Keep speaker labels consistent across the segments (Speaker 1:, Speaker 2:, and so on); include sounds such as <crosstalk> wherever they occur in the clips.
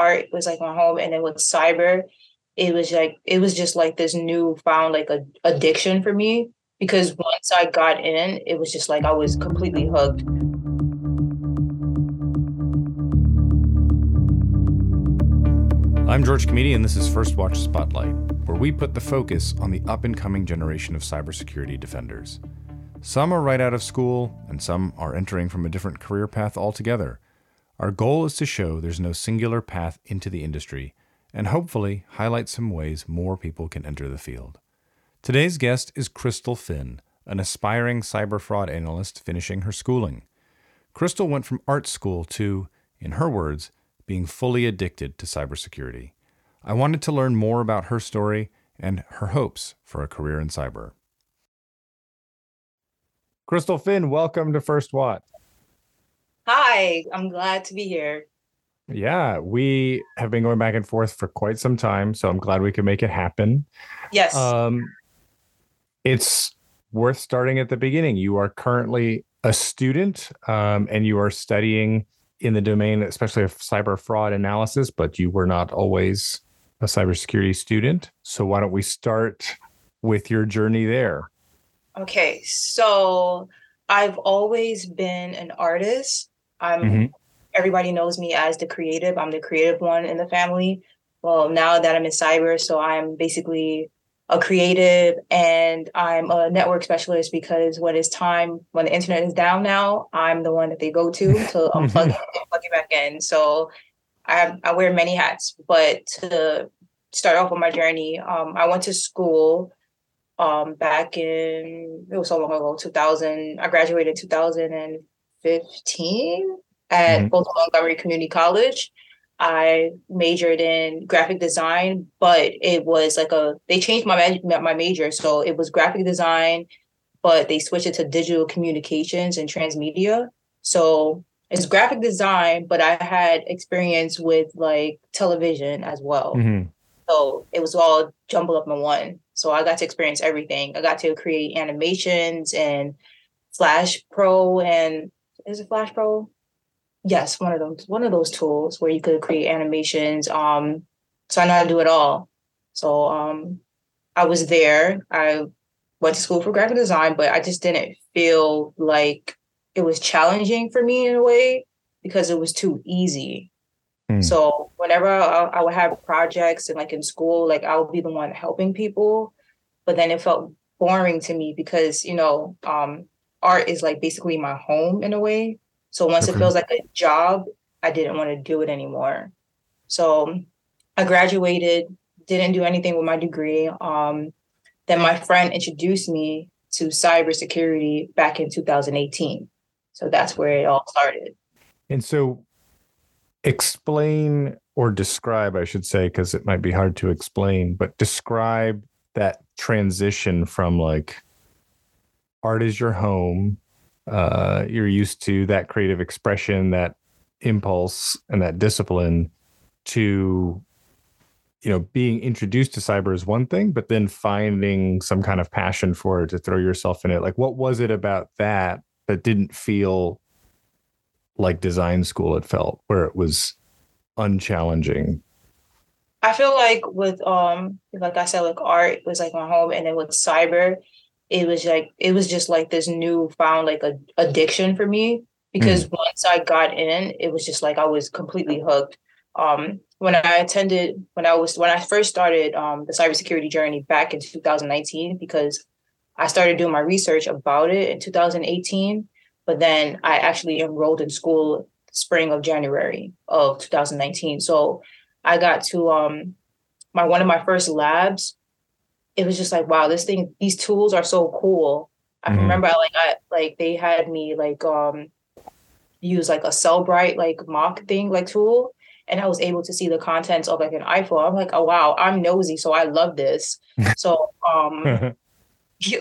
Speaker 1: art was like my home, and then with cyber, it was like it was just like this new found like a addiction for me because once I got in, it was just like I was completely hooked.
Speaker 2: I'm George Kamide, and this is First Watch Spotlight, where we put the focus on the up and coming generation of cybersecurity defenders. Some are right out of school, and some are entering from a different career path altogether. Our goal is to show there's no singular path into the industry, and hopefully highlight some ways more people can enter the field. Today's guest is Crystal Finn, an aspiring cyber fraud analyst finishing her schooling. Crystal went from art school to, in her words, being fully addicted to cybersecurity. I wanted to learn more about her story and her hopes for a career in cyber. Crystal Finn, welcome to First Watch.
Speaker 1: Hi, I'm glad to be here.
Speaker 2: Yeah, we have been going back and forth for quite some time, so I'm glad we could make it happen.
Speaker 1: Yes. Um,
Speaker 2: it's worth starting at the beginning. You are currently a student um, and you are studying in the domain, especially of cyber fraud analysis, but you were not always a cybersecurity student. So why don't we start with your journey there?
Speaker 1: Okay, so I've always been an artist. I'm mm-hmm. everybody knows me as the creative. I'm the creative one in the family. Well, now that I'm in cyber, so I'm basically a creative and I'm a network specialist because when it's time, when the internet is down now, I'm the one that they go to to <laughs> unplug it and plug it back in. So I, I wear many hats, but to start off with my journey, um, I went to school um, back in, it was so long ago, 2000. I graduated 2015 at mm-hmm. Baltimore Montgomery Community College. I majored in graphic design, but it was like a they changed my my major, so it was graphic design, but they switched it to digital communications and transmedia. So it's graphic design, but I had experience with like television as well. Mm-hmm. So it was all jumbled up in one. So I got to experience everything. I got to create animations and Flash Pro and is it Flash Pro? yes, one of those one of those tools where you could create animations. Um, so I know how to do it all. So um, I was there. I went to school for graphic design, but I just didn't feel like it was challenging for me in a way because it was too easy. Mm. So whenever I, I would have projects and like in school, like I would be the one helping people, but then it felt boring to me because you know um, art is like basically my home in a way so once okay. it feels like a job, I didn't want to do it anymore. So I graduated, didn't do anything with my degree. Um, then my friend introduced me to cybersecurity back in 2018. So that's where it all started.
Speaker 2: And so explain or describe, I should say, because it might be hard to explain, but describe that transition from like art is your home. Uh, you're used to that creative expression, that impulse, and that discipline to you know being introduced to cyber is one thing but then finding some kind of passion for it to throw yourself in it. Like what was it about that that didn't feel like design school it felt where it was unchallenging?
Speaker 1: I feel like with um like i said like art was like my home and then with cyber it was like it was just like this new found like a addiction for me because mm. once I got in, it was just like I was completely hooked. Um, when I attended, when I was when I first started um, the cybersecurity journey back in 2019, because I started doing my research about it in 2018, but then I actually enrolled in school spring of January of 2019. So I got to um, my one of my first labs it was just like, wow, this thing, these tools are so cool. I mm-hmm. remember like I like they had me like um use like a Cellebrite like mock thing like tool and I was able to see the contents of like an iPhone. I'm like, oh wow, I'm nosy, so I love this. <laughs> so um <laughs>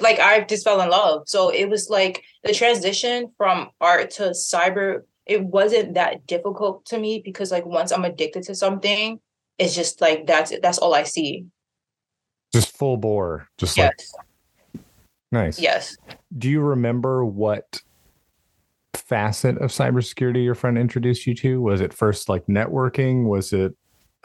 Speaker 1: like I just fell in love. So it was like the transition from art to cyber, it wasn't that difficult to me because like once I'm addicted to something, it's just like that's that's all I see
Speaker 2: just full bore just yes. like nice
Speaker 1: yes
Speaker 2: do you remember what facet of cybersecurity your friend introduced you to was it first like networking was it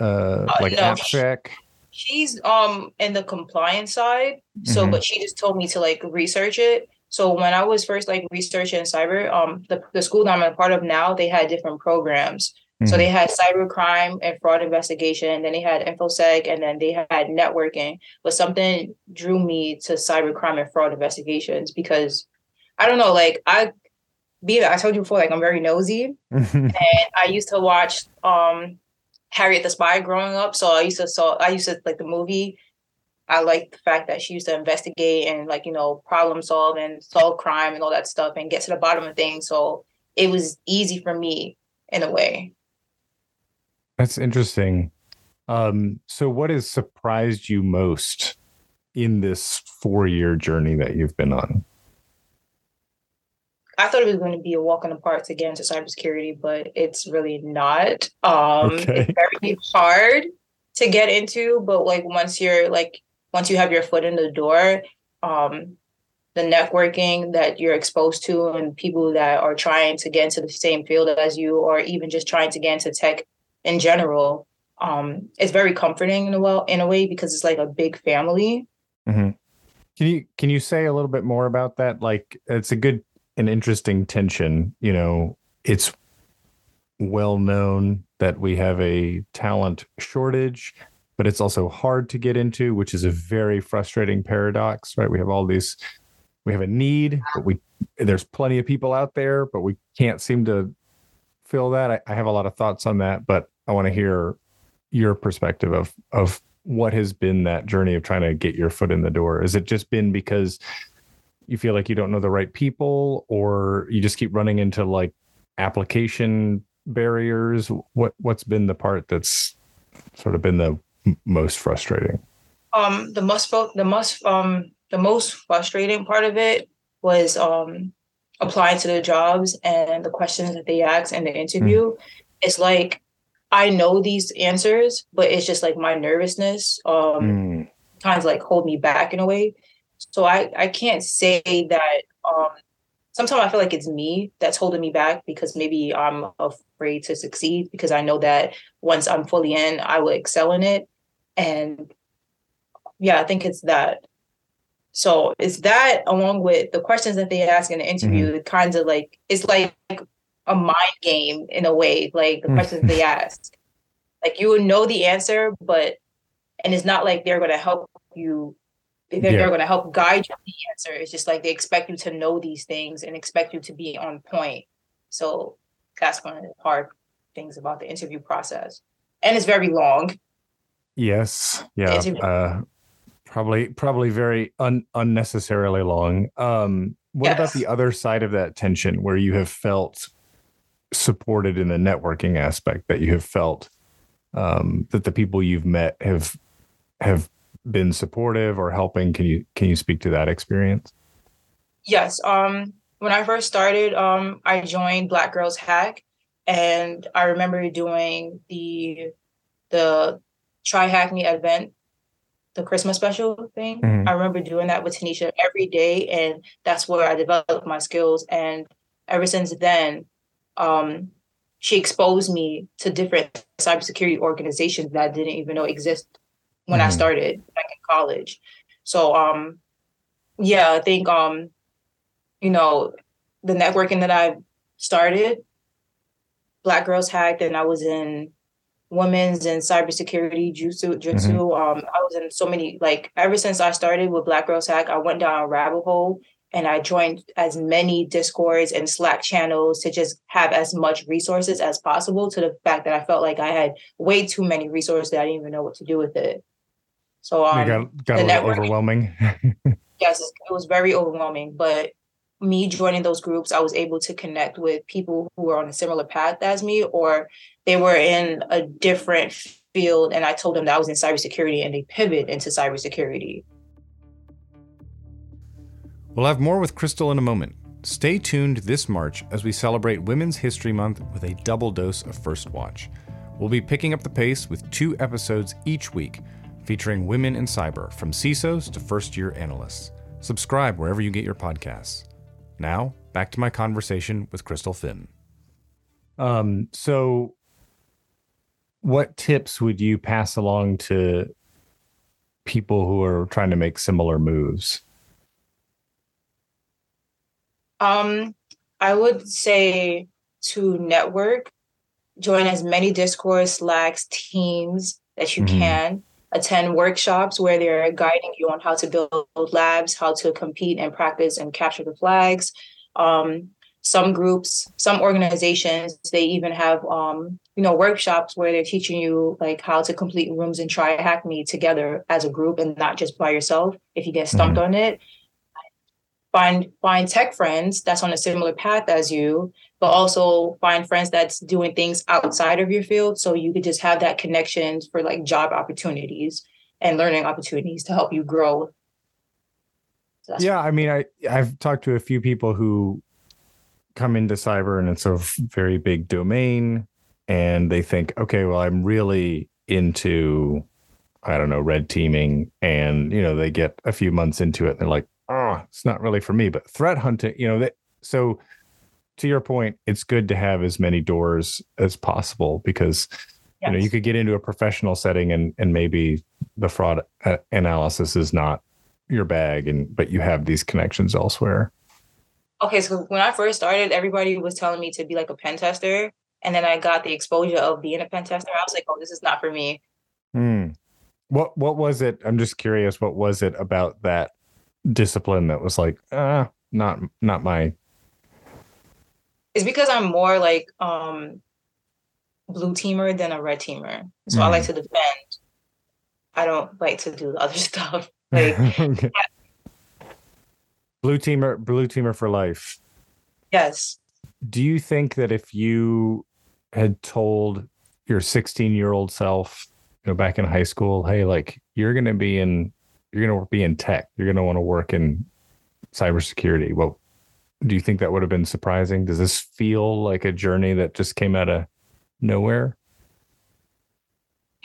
Speaker 2: uh, uh like no, AppSec?
Speaker 1: She's um in the compliance side. So, mm-hmm. but she just told me to like research it. So when I was first like researching cyber, um, the, the school that I'm a part of now, they had different programs. Mm-hmm. So they had cyber crime and fraud investigation, and then they had infosec, and then they had networking. But something drew me to cyber crime and fraud investigations because I don't know, like I be I told you before, like I'm very nosy, <laughs> and I used to watch um Harriet the Spy growing up. So I used to saw I used to like the movie. I like the fact that she used to investigate and like you know problem solve and solve crime and all that stuff and get to the bottom of things. So it was easy for me in a way.
Speaker 2: That's interesting. Um, so what has surprised you most in this four year journey that you've been on?
Speaker 1: I thought it was going to be a walk in the park to get into cybersecurity, but it's really not. Um, okay. It's <laughs> very hard to get into, but like once you're like once you have your foot in the door, um, the networking that you're exposed to and people that are trying to get into the same field as you, or even just trying to get into tech in general, um, it's very comforting in a well in a way because it's like a big family.
Speaker 2: Mm-hmm. Can you can you say a little bit more about that? Like, it's a good an interesting tension. You know, it's well known that we have a talent shortage, but it's also hard to get into, which is a very frustrating paradox, right? We have all these, we have a need, but we there's plenty of people out there, but we can't seem to fill that. I, I have a lot of thoughts on that, but I want to hear your perspective of of what has been that journey of trying to get your foot in the door. Has it just been because you feel like you don't know the right people or you just keep running into like application barriers what what's been the part that's sort of been the most frustrating
Speaker 1: um the most the most um the most frustrating part of it was um applying to the jobs and the questions that they ask in the interview mm. it's like i know these answers but it's just like my nervousness um mm. kind of like hold me back in a way so I, I can't say that um, sometimes I feel like it's me that's holding me back because maybe I'm afraid to succeed because I know that once I'm fully in, I will excel in it. And yeah, I think it's that. So it's that along with the questions that they ask in the interview, mm-hmm. kind of like it's like a mind game in a way, like the questions they ask. Like you would know the answer, but and it's not like they're gonna help you they're, yeah. they're going to help guide you the answer. It's just like they expect you to know these things and expect you to be on point. So that's one of the hard things about the interview process. And it's very long.
Speaker 2: Yes. Yeah. Uh, probably probably very un- unnecessarily long. Um, what yes. about the other side of that tension where you have felt supported in the networking aspect that you have felt um, that the people you've met have have been supportive or helping? Can you can you speak to that experience?
Speaker 1: Yes. Um, when I first started, um, I joined Black Girls Hack, and I remember doing the the Try Hack Me event, the Christmas special thing. Mm-hmm. I remember doing that with Tanisha every day, and that's where I developed my skills. And ever since then, um, she exposed me to different cybersecurity organizations that I didn't even know exist when mm. I started back in college. So um yeah, I think um you know the networking that I started, Black Girls Hacked, and I was in women's and cybersecurity jutsu jutsu. Mm-hmm. Um I was in so many like ever since I started with Black Girls Hack, I went down a rabbit hole and I joined as many discords and Slack channels to just have as much resources as possible to the fact that I felt like I had way too many resources that I didn't even know what to do with it. So um,
Speaker 2: got, got a little overwhelming. <laughs>
Speaker 1: yes, it was very overwhelming. But me joining those groups, I was able to connect with people who were on a similar path as me, or they were in a different field. And I told them that I was in cybersecurity, and they pivot into cybersecurity.
Speaker 2: We'll have more with Crystal in a moment. Stay tuned this March as we celebrate Women's History Month with a double dose of First Watch. We'll be picking up the pace with two episodes each week featuring women in cyber from CISOs to first year analysts. Subscribe wherever you get your podcasts. Now, back to my conversation with Crystal Finn. Um, so what tips would you pass along to people who are trying to make similar moves?
Speaker 1: Um, I would say to network, join as many Discord, Slacks, teams that you mm-hmm. can. Attend workshops where they're guiding you on how to build labs, how to compete and practice and capture the flags. Um, some groups, some organizations, they even have um, you know workshops where they're teaching you like how to complete rooms and try hack me together as a group and not just by yourself if you get stumped mm-hmm. on it find find tech friends that's on a similar path as you but also find friends that's doing things outside of your field so you could just have that connection for like job opportunities and learning opportunities to help you grow.
Speaker 2: So yeah i mean i i've talked to a few people who come into cyber and it's a very big domain and they think okay well i'm really into i don't know red teaming and you know they get a few months into it and they're like oh, it's not really for me. But threat hunting, you know, that so to your point, it's good to have as many doors as possible because yes. you know you could get into a professional setting and and maybe the fraud analysis is not your bag, and but you have these connections elsewhere.
Speaker 1: Okay, so when I first started, everybody was telling me to be like a pen tester, and then I got the exposure of being a pen tester. I was like, oh, this is not for me.
Speaker 2: Hmm. What what was it? I'm just curious. What was it about that discipline that was like, uh, not not my
Speaker 1: it's because I'm more like um blue teamer than a red teamer. So mm. I like mm. to defend. I don't like to do the other <laughs> stuff. Like okay. <laughs>
Speaker 2: yeah. blue teamer, blue teamer for life.
Speaker 1: Yes.
Speaker 2: Do you think that if you had told your 16 year old self, you know, back in high school, hey, like you're gonna be in you're going to be in tech. You're going to want to work in cybersecurity. Well, do you think that would have been surprising? Does this feel like a journey that just came out of nowhere?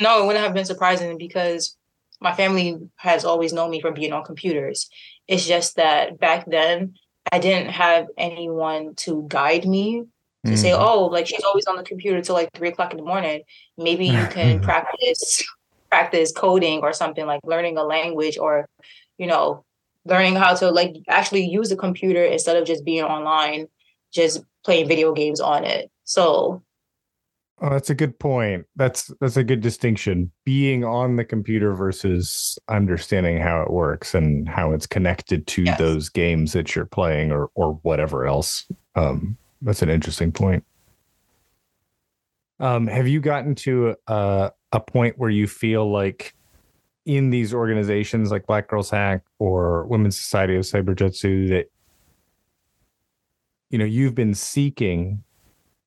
Speaker 1: No, it wouldn't have been surprising because my family has always known me for being on computers. It's just that back then I didn't have anyone to guide me to mm. say, oh, like she's always on the computer till like three o'clock in the morning. Maybe you <laughs> can practice practice coding or something like learning a language or you know learning how to like actually use a computer instead of just being online just playing video games on it so
Speaker 2: Oh, that's a good point. That's that's a good distinction. Being on the computer versus understanding how it works and how it's connected to yes. those games that you're playing or or whatever else. Um, that's an interesting point. Um, have you gotten to a, a point where you feel like in these organizations like Black Girls Hack or Women's Society of Cyberjutsu that you know you've been seeking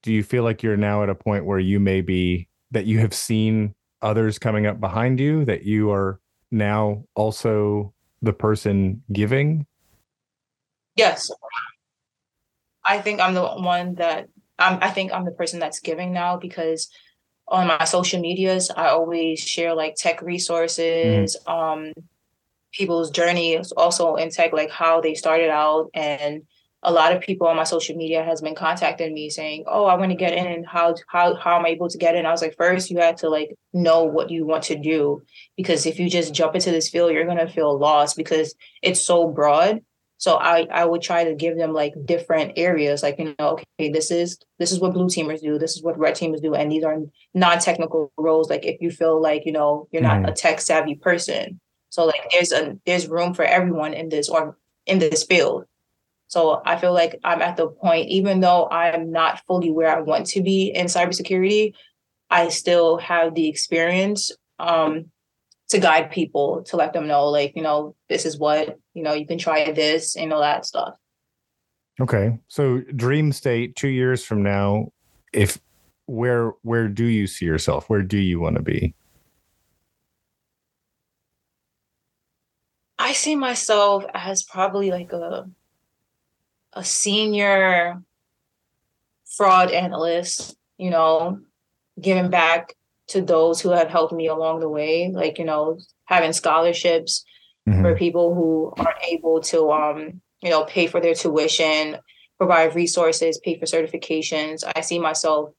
Speaker 2: do you feel like you're now at a point where you may be that you have seen others coming up behind you that you are now also the person giving?
Speaker 1: Yes. I think i'm the one that I'm, i think i'm the person that's giving now because on my social medias, I always share like tech resources, mm. um, people's journeys also in tech, like how they started out. And a lot of people on my social media has been contacting me saying, Oh, I want to get in. And how, how, how am I able to get in? I was like, first you have to like know what you want to do. Because if you just jump into this field, you're going to feel lost because it's so broad so I I would try to give them like different areas, like you know, okay, this is this is what blue teamers do, this is what red teamers do, and these are non-technical roles. Like if you feel like you know you're not mm. a tech savvy person, so like there's a there's room for everyone in this or in this field. So I feel like I'm at the point, even though I'm not fully where I want to be in cybersecurity, I still have the experience um, to guide people to let them know like you know this is what you know you can try this and all that stuff.
Speaker 2: Okay so dream state two years from now if where where do you see yourself? Where do you want to be?
Speaker 1: I see myself as probably like a a senior fraud analyst you know giving back to those who have helped me along the way, like, you know, having scholarships mm-hmm. for people who aren't able to, um, you know, pay for their tuition, provide resources, pay for certifications. I see myself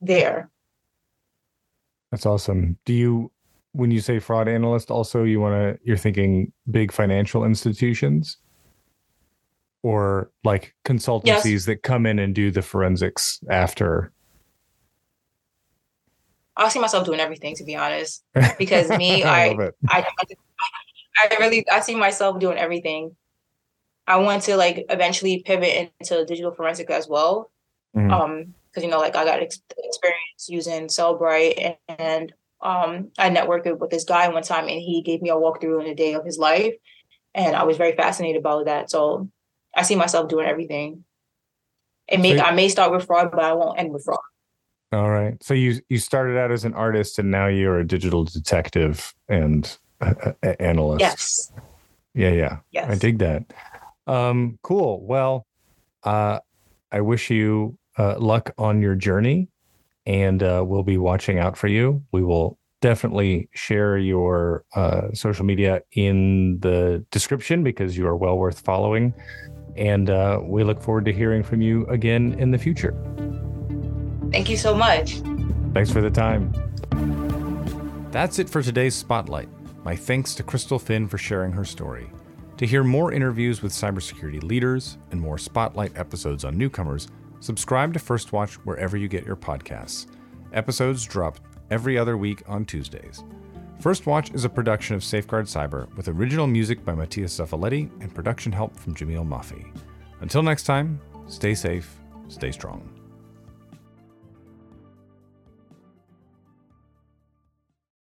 Speaker 1: there.
Speaker 2: That's awesome. Do you, when you say fraud analyst, also you want to, you're thinking big financial institutions or like consultancies yes. that come in and do the forensics after?
Speaker 1: I see myself doing everything, to be honest, <laughs> because me, I, I, I, I really, I see myself doing everything. I want to like eventually pivot into digital forensic as well. Mm-hmm. Um, because you know, like I got ex- experience using Cellebrite, and, and um, I networked with this guy one time, and he gave me a walkthrough in a day of his life, and I was very fascinated about that. So I see myself doing everything. It may so, I may start with fraud, but I won't end with fraud.
Speaker 2: All right. So you you started out as an artist, and now you're a digital detective and a, analyst.
Speaker 1: Yes.
Speaker 2: Yeah, yeah. Yes. I dig that. Um, cool. Well, uh, I wish you uh, luck on your journey, and uh, we'll be watching out for you. We will definitely share your uh, social media in the description because you are well worth following. And uh, we look forward to hearing from you again in the future.
Speaker 1: Thank you so much.
Speaker 2: Thanks for the time. That's it for today's Spotlight. My thanks to Crystal Finn for sharing her story. To hear more interviews with cybersecurity leaders and more Spotlight episodes on newcomers, subscribe to First Watch wherever you get your podcasts. Episodes drop every other week on Tuesdays. First Watch is a production of Safeguard Cyber with original music by Mattias Zafaletti and production help from Jamil Mafi. Until next time, stay safe, stay strong.